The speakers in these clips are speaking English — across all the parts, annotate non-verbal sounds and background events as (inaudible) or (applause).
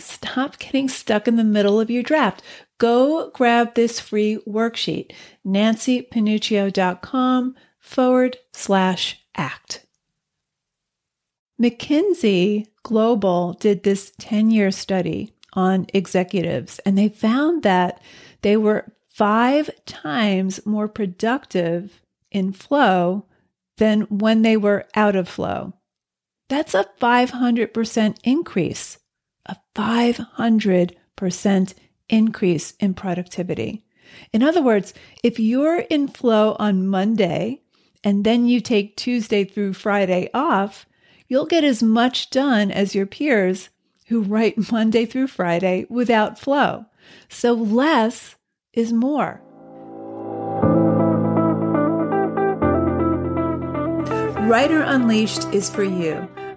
Stop getting stuck in the middle of your draft. Go grab this free worksheet, nancypanuccio.com forward slash act. McKinsey Global did this 10 year study on executives, and they found that they were five times more productive in flow than when they were out of flow. That's a 500% increase a 500% increase in productivity. In other words, if you're in flow on Monday and then you take Tuesday through Friday off, you'll get as much done as your peers who write (laughs) Monday through Friday without flow. So less is more. Writer Unleashed is for you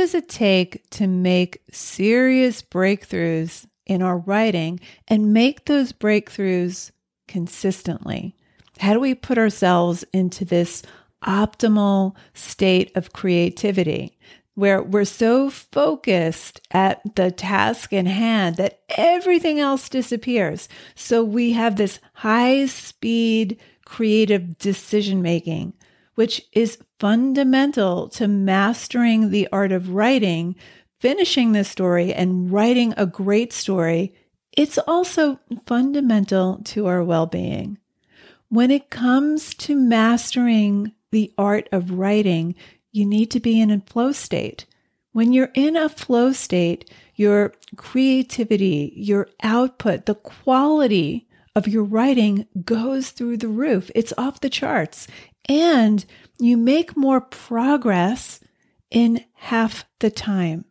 Does it take to make serious breakthroughs in our writing and make those breakthroughs consistently? How do we put ourselves into this optimal state of creativity where we're so focused at the task in hand that everything else disappears? So we have this high speed creative decision making which is fundamental to mastering the art of writing, finishing the story, and writing a great story. It's also fundamental to our well being. When it comes to mastering the art of writing, you need to be in a flow state. When you're in a flow state, your creativity, your output, the quality of your writing goes through the roof. It's off the charts and you make more progress in half the time.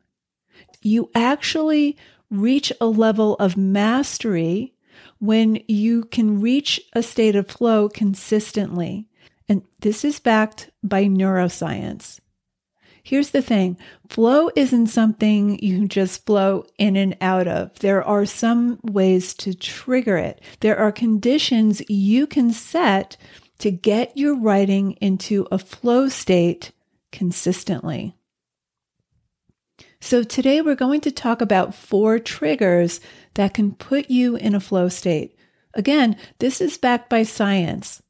You actually reach a level of mastery when you can reach a state of flow consistently. And this is backed by neuroscience. Here's the thing flow isn't something you just flow in and out of. There are some ways to trigger it. There are conditions you can set to get your writing into a flow state consistently. So, today we're going to talk about four triggers that can put you in a flow state. Again, this is backed by science.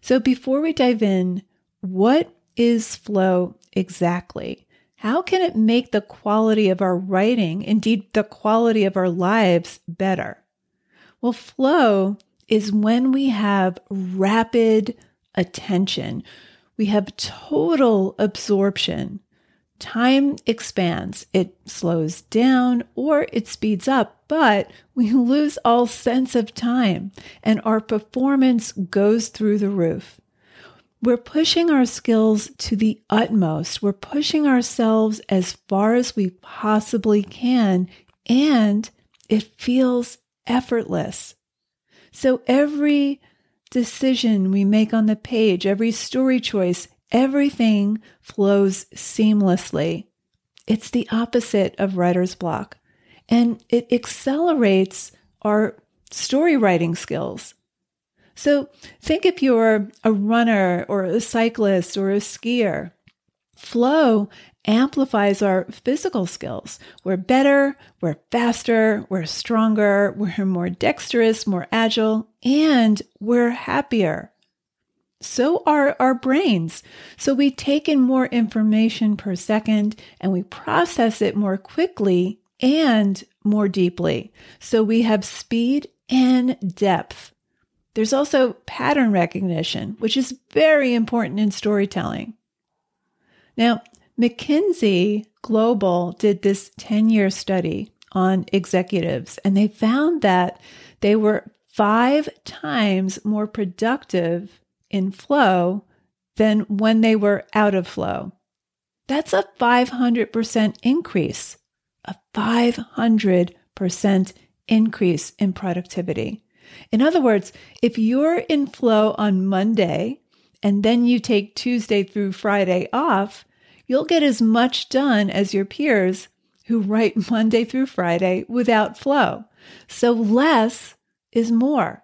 So, before we dive in, what is flow exactly? How can it make the quality of our writing, indeed the quality of our lives, better? Well, flow is when we have rapid attention. We have total absorption. Time expands, it slows down or it speeds up, but we (laughs) lose all sense of time and our performance goes through the roof. We're pushing our skills to the utmost. We're pushing ourselves as far as we possibly can, and it feels effortless. So every decision we make on the page, every story choice, everything flows seamlessly. It's the opposite of writer's block, and it accelerates our story writing skills. So think if you're a runner or a cyclist or a skier. Flow amplifies our physical skills. We're better, we're faster, we're stronger, we're more dexterous, more agile, and we're happier. So are our brains. So we take in more information per second and we process it more quickly and more deeply. So we have speed and depth. There's also pattern recognition, which is very important in storytelling. Now, McKinsey Global did this 10 year study on executives, and they found that they were five times more productive in flow than when they were out of flow. That's a 500% increase, a 500% increase in productivity. In other words, if you're in flow on Monday and then you take Tuesday through Friday off, you'll get as much done as your peers who write (laughs) Monday through Friday without flow. So less is more.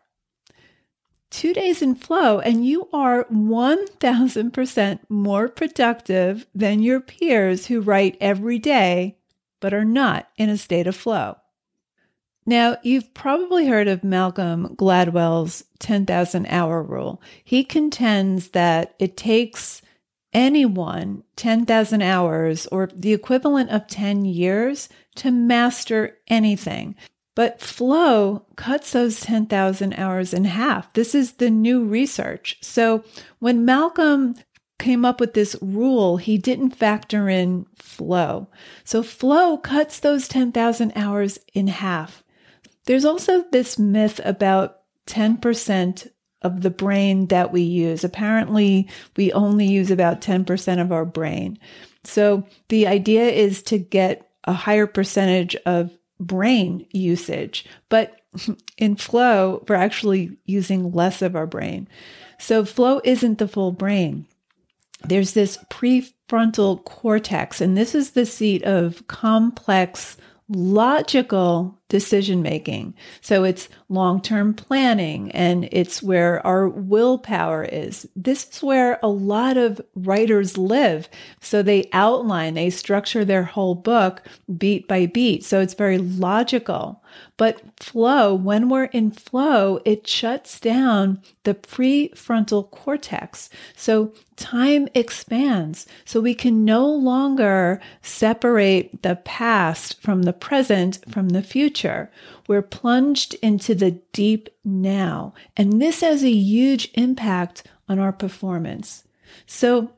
Two days in flow, and you are 1000% more productive than your peers who write every day but are not in a state of flow. Now, you've probably heard of Malcolm Gladwell's 10,000 hour rule. He contends that it takes anyone 10,000 hours or the equivalent of 10 years to master anything. But flow cuts those 10,000 hours in half. This is the new research. So when Malcolm came up with this rule, he didn't factor in flow. So flow cuts those 10,000 hours in half. There's also this myth about 10% of the brain that we use. Apparently, we only use about 10% of our brain. So the idea is to get a higher percentage of brain usage. But (laughs) in flow, we're actually using less of our brain. So flow isn't the full brain. There's this prefrontal cortex, and this is the seat of complex logical decision making. So it's long term planning and it's where our willpower is. This is where a lot of writers live. So they outline, they structure their whole book beat by beat. So it's very logical. But flow, when we're in flow, it shuts down the prefrontal cortex. So time expands. So we can no longer separate the past from the present from the future. We're plunged into the deep now. And this has a huge impact on our performance. So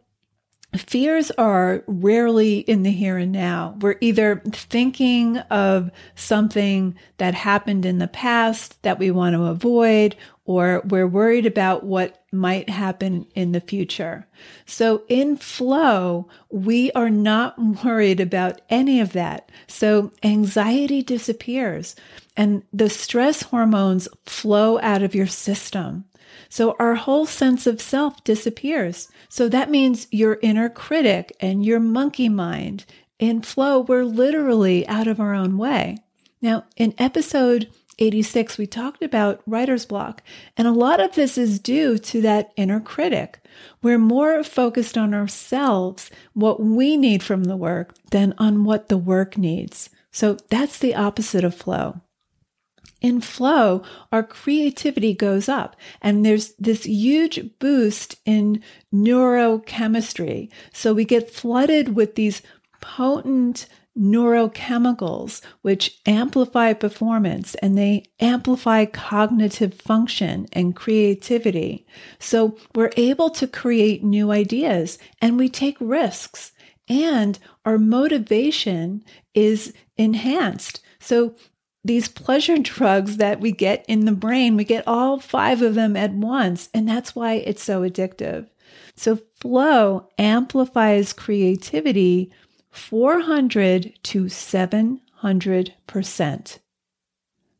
fears are rarely in the here and now. We're either thinking of something that happened in the past that we want to avoid, or we're worried about what might happen in the future. So in flow, we are not worried about any of that. So anxiety disappears and the stress hormones flow out of your system. So our whole sense of self disappears. So that means your inner critic and your monkey mind in flow, we're literally out of our own way. Now, in episode 86, we talked about writer's block, and a lot of this is due to that inner critic. We're more focused on ourselves, what we need from the work, than on what the work needs. So that's the opposite of flow. In flow, our creativity goes up, and there's this huge boost in neurochemistry. So we get flooded with these potent neurochemicals, which amplify performance and they amplify cognitive function and creativity. So we're able to create new ideas and we take risks and our motivation is enhanced. So these pleasure drugs that we get in the brain, we get all five of them at once. And that's why it's so addictive. So flow amplifies creativity 400 to 700%.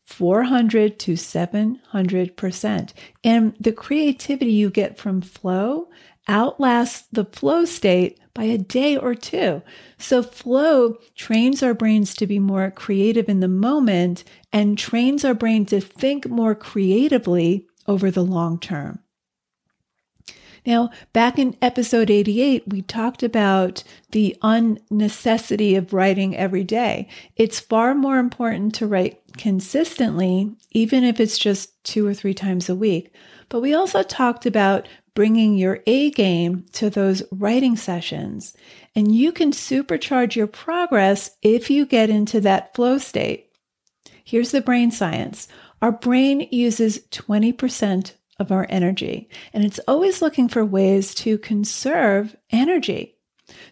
400 to 700%. And the creativity you get from flow outlasts the flow state by a day or two. So, flow trains our brains to be more creative in the moment and trains our brain to think more creatively over the long term. Now, back in episode 88, we talked about the unnecessity of writing every day. It's far more important to write consistently, even if it's just two or three times a week. But we also talked about bringing your A game to those writing sessions. And you can supercharge your progress if you get into that flow state. Here's the brain science our brain uses 20% of our energy, and it's always looking for ways to conserve energy.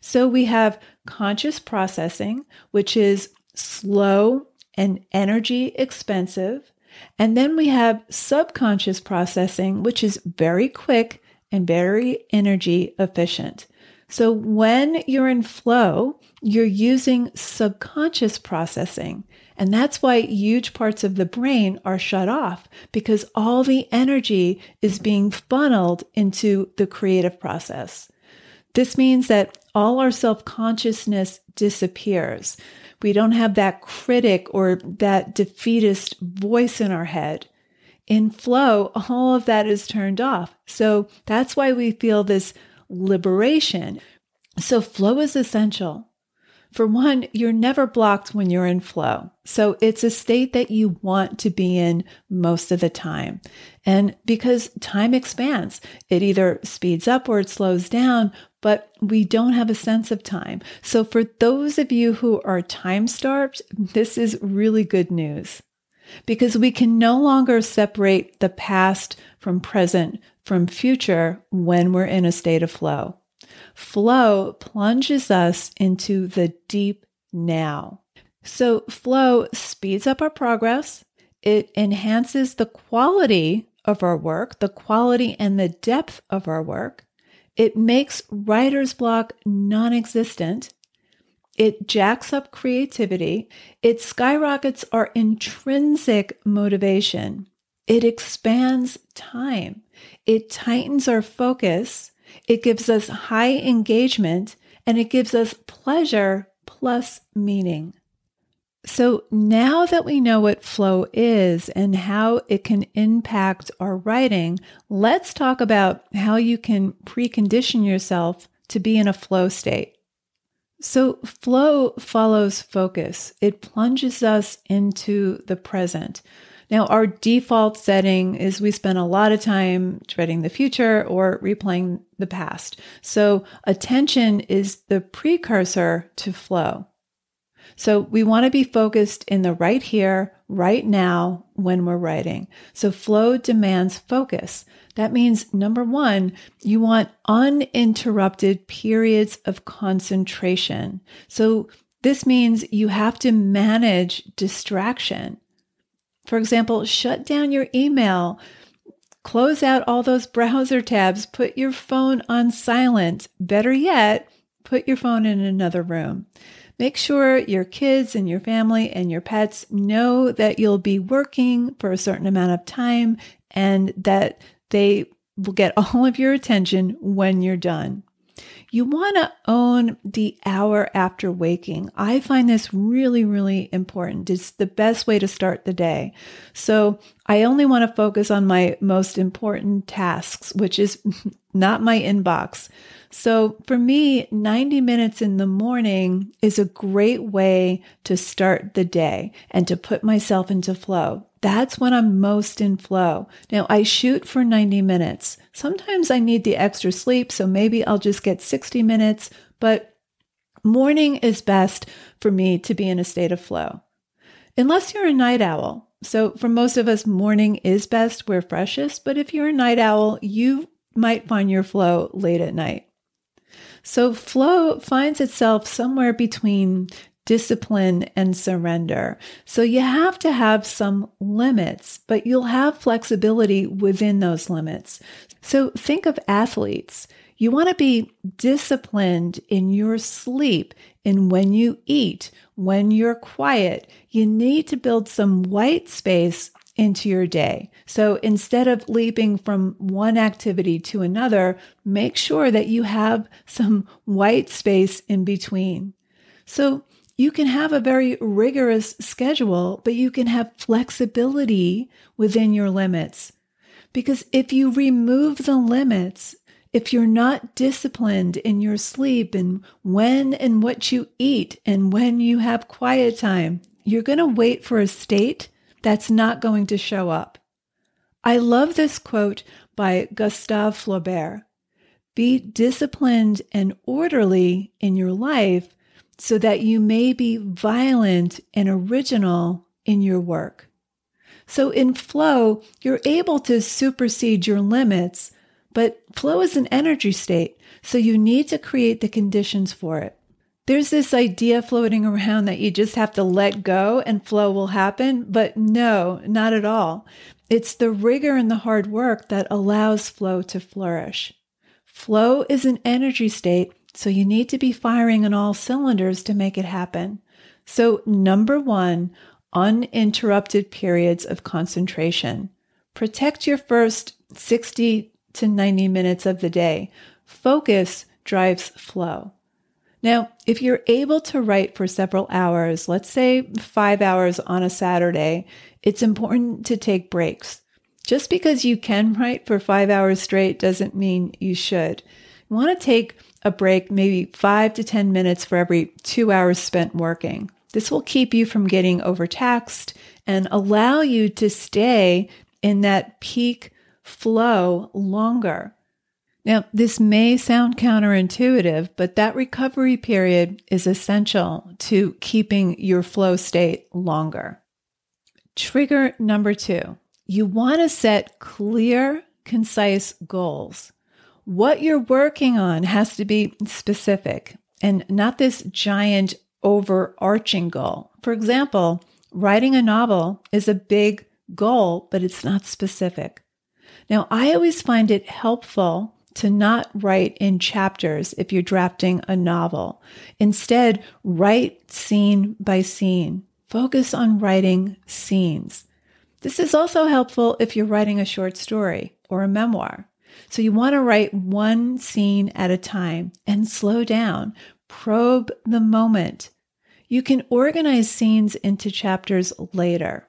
So we have conscious processing, which is slow and energy expensive. And then we have subconscious processing, which is very quick and very energy efficient. So when you're in flow, you're using subconscious processing. And that's why huge parts of the brain are shut off because all the energy is being funneled into the creative process. This means that all our self consciousness disappears. We don't have that critic or that defeatist voice in our head. In flow, all of that is turned off. So that's why we feel this liberation. So flow is essential. For one, you're never blocked when you're in flow. So it's a state that you want to be in most of the time. And because time expands, it either speeds up or it slows down, but we don't have a sense of time. So for those of you who are time starved, this is really good news because we can no longer separate the past from present from future when we're in a state of flow. Flow plunges us into the deep now. So, flow speeds up our progress. It enhances the quality of our work, the quality and the depth of our work. It makes writer's block non existent. It jacks up creativity. It skyrockets our intrinsic motivation. It expands time. It tightens our focus. It gives us high engagement and it gives us pleasure plus meaning. So now that we know what flow is and how it can impact our writing, let's talk about how you can precondition yourself to be in a flow state. So, flow follows focus. It plunges us into the present. Now, our default setting is we spend a lot of time dreading the future or replaying the past. So, attention is the precursor to flow. So, we want to be focused in the right here, right now when we're writing. So, flow demands focus. That means number one, you want uninterrupted periods of concentration. So, this means you have to manage distraction. For example, shut down your email, close out all those browser tabs, put your phone on silent. Better yet, put your phone in another room. Make sure your kids and your family and your pets know that you'll be working for a certain amount of time and that they will get (laughs) all of your attention when you're done. You want to own the hour after waking. I find this really, really important. It's the best way to start the day. So I only want to focus on my most important tasks, which is (laughs) not my inbox. So for me, 90 minutes in the morning is a great way to start the day and to put myself into flow. That's when I'm most in flow. Now I shoot for 90 minutes. Sometimes I need the extra sleep, so maybe I'll just get 60 minutes, but morning is best for me to be in a state of flow. Unless you're a night owl. So for most of us, morning is best, we're freshest, but if you're a night owl, you might find your flow late at night. So flow finds itself somewhere between discipline and surrender. So you have to have some limits, but you'll have flexibility within those limits. So think of athletes. You want to be disciplined in your sleep, in when you eat, when you're quiet. You need to build some white space into your day. So instead of leaping from one activity to another, make sure that you have some white space in between. So you can have a very rigorous schedule, but you can have flexibility within your limits. Because if you remove the limits, if you're not disciplined in your sleep and when and what you eat and when you have quiet time, you're going to wait for a state that's not going to show up. I love this quote by Gustave Flaubert. Be disciplined and orderly in your life so that you may be violent and original in your work. So in flow, you're able to supersede your limits, but flow is an energy state, so you need to create the conditions for it. There's this idea floating around that you just have to let go and flow will happen, but no, not at all. It's the rigor and the hard work that allows flow to flourish. Flow is an energy state, so you need to be firing on all cylinders to make it happen. So, number one, uninterrupted periods of concentration. Protect your first 60 to 90 minutes of the day. Focus drives flow. Now, if you're able to write for several hours, let's say five hours on a Saturday, it's important to take breaks. Just because you can write for five hours straight doesn't mean you should. Want to take a break, maybe five to 10 minutes for every two hours spent working. This will keep you from getting overtaxed and allow you to stay in that peak flow longer. Now, this may sound counterintuitive, but that recovery period is essential to keeping your flow state longer. Trigger number two you want to set clear, concise goals. What you're working on has to be specific and not this giant overarching goal. For example, writing a novel is a big goal, but it's not specific. Now, I always find it helpful to not write in chapters if you're drafting a novel. Instead, write scene by scene. Focus on writing scenes. This is also helpful if you're writing a short story or a memoir. So you want to write one scene at a time and slow down. Probe the moment. You can organize scenes into chapters later.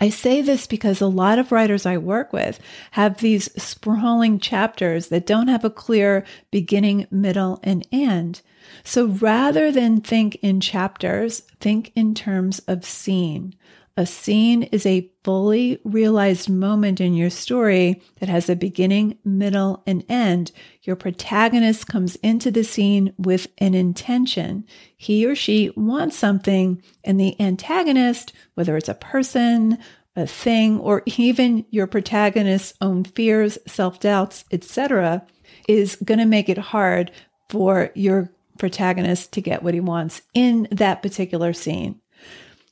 I say this because a lot of writers I work with have these sprawling chapters that don't have a clear beginning, middle, and end. So rather than think in chapters, think in terms of scene. A scene is a fully realized moment in your story that has a beginning, middle, and end. Your protagonist comes into the scene with an intention. He or she wants something, and the antagonist, whether it's a person, a thing, or (laughs) even your protagonist's own fears, self doubts, etc., is going to make it hard for your protagonist to get what he wants in that particular scene.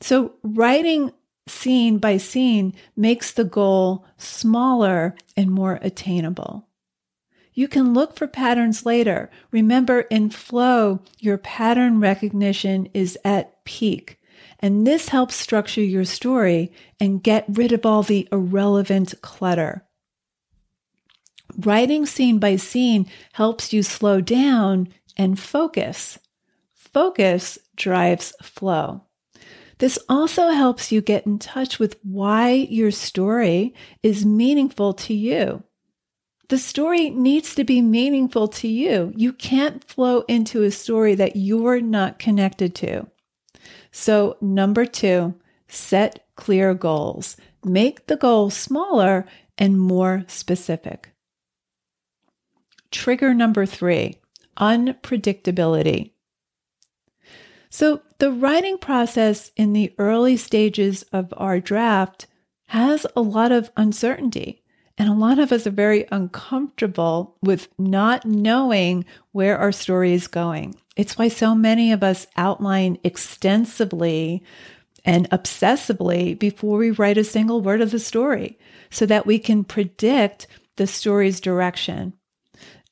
So, writing scene by scene makes the goal smaller and more attainable. You can look for patterns later. Remember, in flow, your pattern recognition is at peak. And this helps structure your story and get rid of all the irrelevant clutter. Writing scene by scene helps you slow down and focus. Focus drives flow. This also helps you get in touch with why your story is meaningful to you. The story needs to be meaningful to you. You can't flow into a story that you're not connected to. So, number two, set clear goals. Make the goal smaller and more specific. Trigger number three, unpredictability. So, the writing process in the early stages of our draft has a lot of uncertainty. And a lot of us are very uncomfortable with not knowing where our story is going. It's why so many of us outline extensively and obsessively before we write a single word of the story so that we can predict the story's direction.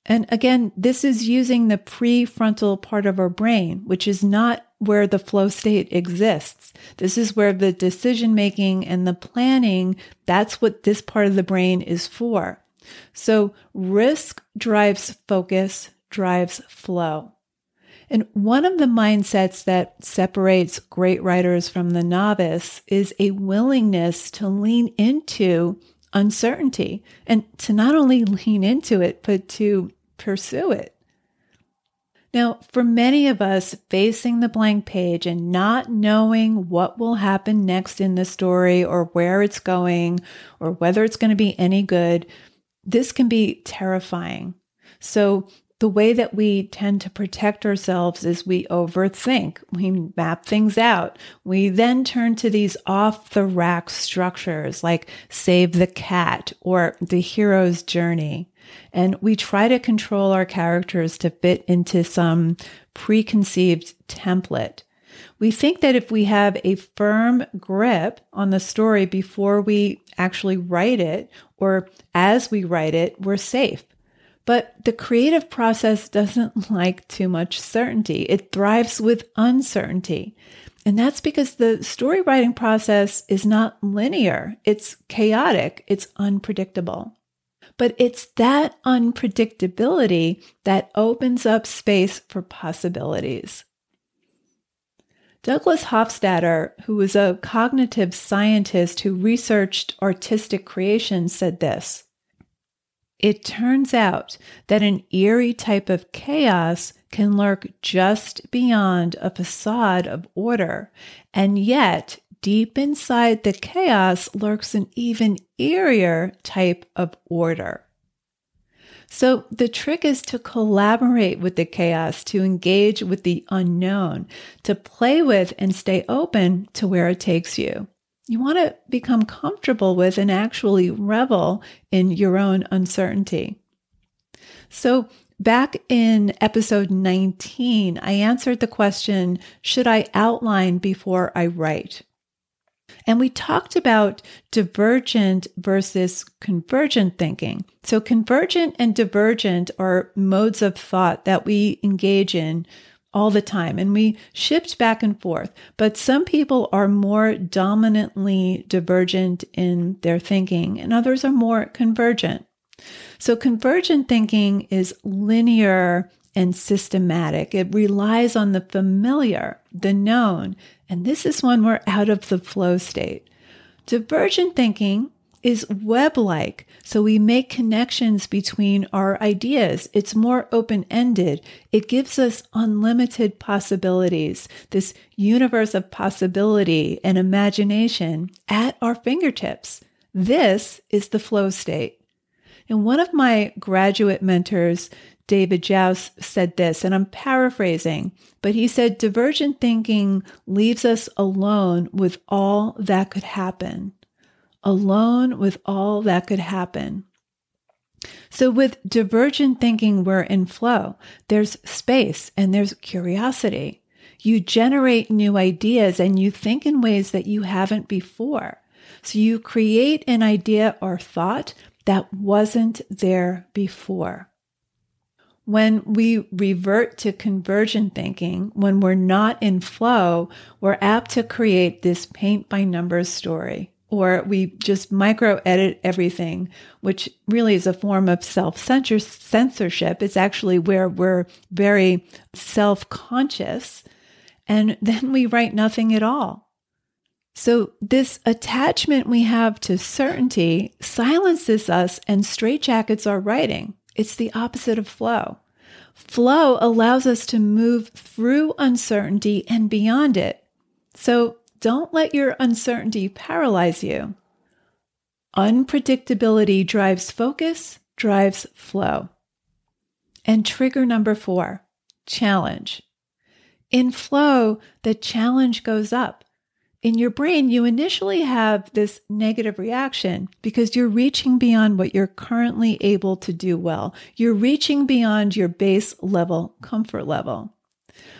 And again, this is using the prefrontal part of our brain, which is not where the flow state exists. This is where the decision making and the planning, that's what this part of the brain is for. So risk drives focus, drives flow. And one of the mindsets that separates great writers from the novice is a willingness to lean into uncertainty and to not only (laughs) lean into it, but to pursue it. Now, for many of us, facing the blank page and not knowing what will happen next in the story or where it's going or whether it's going to be any good, this can be terrifying. So the way that we tend to protect ourselves is we overthink, we map things out. We then turn to these off the rack structures like save the cat or the hero's journey. And we try to control our characters to fit into some preconceived template. We think that if we have a firm grip on the story before we actually write it or as we write it, we're safe. But the creative process doesn't (laughs) like too much certainty. It thrives with uncertainty. And that's because the story writing process is not linear. It's chaotic. It's unpredictable. But it's that unpredictability that opens up space for possibilities. Douglas Hofstadter, who was a cognitive scientist who researched artistic creation, said this it turns out that an eerie type of chaos can lurk just beyond a facade of order, and yet deep inside the chaos lurks an even eerier type of order. So the trick is to collaborate with the chaos, to engage with the unknown, to play with and stay open to where it takes you you want to become comfortable with and actually revel in your own uncertainty. So, back in episode 19, I answered the question Should I outline before I write? And we talked about divergent versus convergent thinking. So, convergent and divergent are modes of thought that we engage in all the time and we shift back and forth. But some people are more dominantly divergent in their thinking and others are more convergent. So convergent thinking is linear and systematic. It relies on the familiar, the known, and this is when we're out of the flow state. Divergent thinking is web like. So we make connections between our ideas. It's more open ended. It gives us unlimited possibilities, this universe of possibility and imagination at our fingertips. This is the flow state. And one of my graduate mentors, David Jauss, said this, and I'm paraphrasing, but he said, divergent thinking leaves us alone with all that could happen alone with all that could happen. So, with divergent thinking, we're in flow. There's space and there's curiosity. You generate new ideas and you think in ways that you haven't before. So, you create an idea or thought that wasn't there before. When we revert to convergent thinking, when we're not in flow, we're apt to create this paint by numbers story or we just micro edit everything, which really is a form of self censorship. It's actually where we're very self conscious. And (laughs) then we write nothing at all. So, this attachment we have to certainty silences us and straitjackets our writing. It's the opposite of flow. Flow allows us to move through uncertainty and beyond it. So, don't let your uncertainty paralyze you. Unpredictability drives focus, drives flow. And trigger number four challenge. In flow, the challenge goes up. In your brain, you initially have this negative reaction because you're reaching beyond what you're currently able to do well. You're reaching beyond your base level comfort level.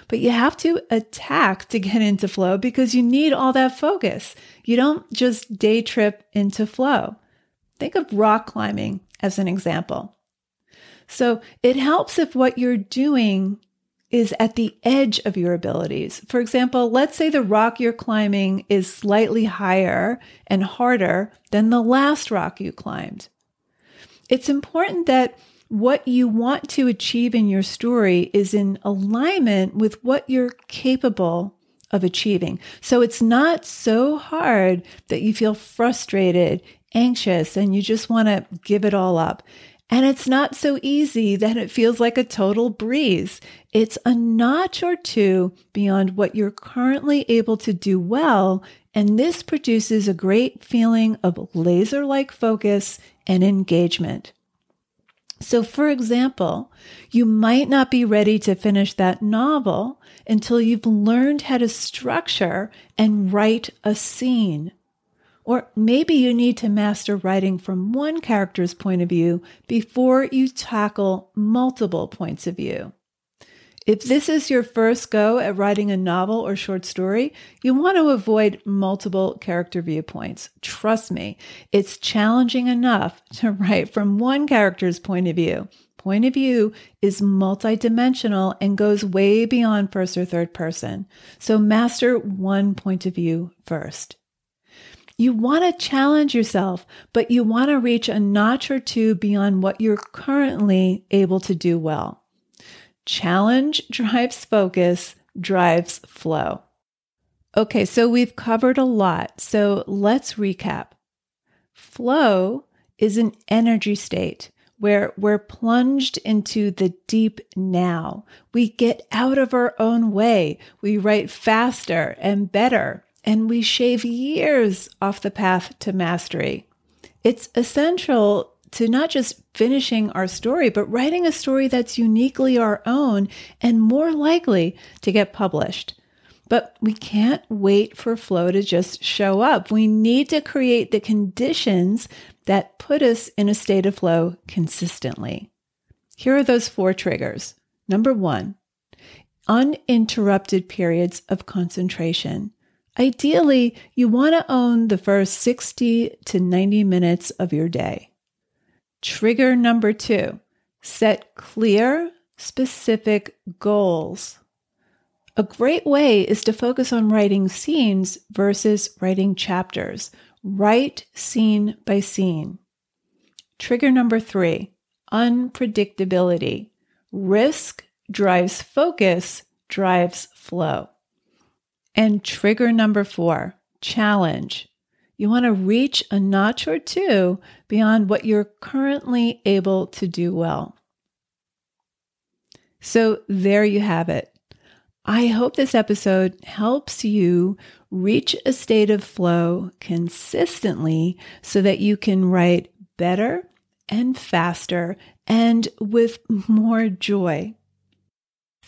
But you have to attack to get into flow because you need all that focus. You don't just day trip into flow. Think of rock climbing as an example. So it helps if what you're doing is at the edge of your abilities. For example, let's say the rock you're climbing is slightly higher and harder than the last rock you climbed. It's important that what you want to achieve in your story is in alignment with what you're capable of achieving. So it's not so hard that you feel frustrated, anxious, and you just want to give it all up. And it's not so easy that it feels like a total breeze. It's a notch or two beyond what you're currently able to do well. And this produces a great feeling of laser like focus and engagement. So, for example, you might not be ready to finish that novel until you've learned how to structure and write a scene. Or maybe you need to master writing from one character's point of view before you tackle multiple points of view. If this is your first go at writing a novel or short story, you want to avoid multiple character viewpoints. Trust me, it's challenging enough (laughs) to write from one character's point of view. Point of view is multidimensional and goes way beyond first or third person. So master one point of view first. You want to challenge yourself, but you want to reach a notch or two beyond what you're currently able to do well. Challenge drives focus, drives flow. Okay, so we've covered a lot. So let's recap. Flow is an energy state where we're plunged into the deep now. We get out of our own way. We write faster and better, and we shave years off the path to mastery. It's essential to not just finishing our story, but writing a story that's uniquely our own and more likely to get published. But we can't wait for flow to just show up. We need to create the conditions that put us in a state of flow consistently. Here are those four triggers. Number one, uninterrupted periods of concentration. Ideally, you want to own the first 60 to 90 minutes of your day. Trigger number two set clear, specific goals. A great way is to focus on writing scenes versus writing chapters. Write scene by scene. Trigger number three unpredictability. Risk drives focus, drives flow. And trigger number four challenge. You want to reach a notch or two beyond what you're currently able to do well. So, there you have it. I hope this episode helps you reach a state of flow consistently so that you can write better and faster and with more joy.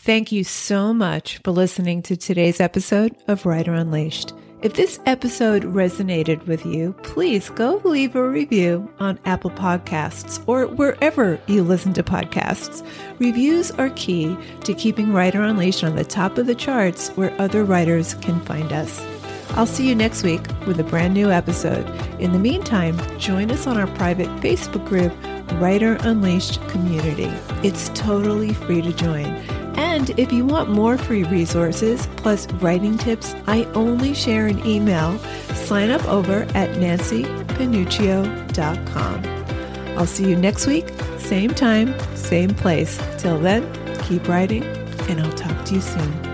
Thank you so much for listening to today's episode of Writer Unleashed. If this episode resonated with you, please go leave a review on Apple Podcasts or wherever you listen to podcasts. Reviews are key to keeping Writer Unleashed on the top of the charts where other writers can find us. I'll see you next week with a brand new episode. In the meantime, join us on our private Facebook group, Writer Unleashed Community. It's totally free to join. And if you want more free resources plus writing tips I only share an email, sign up over at nancypanuccio.com. I'll see you next week, same time, same place. Till then, keep writing, and I'll talk to you soon.